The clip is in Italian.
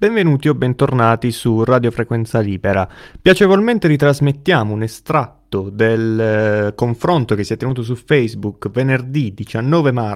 Benvenuti o bentornati su Radio Frequenza Libera. Piacevolmente ritrasmettiamo un estratto del eh, confronto che si è tenuto su Facebook venerdì 19 marzo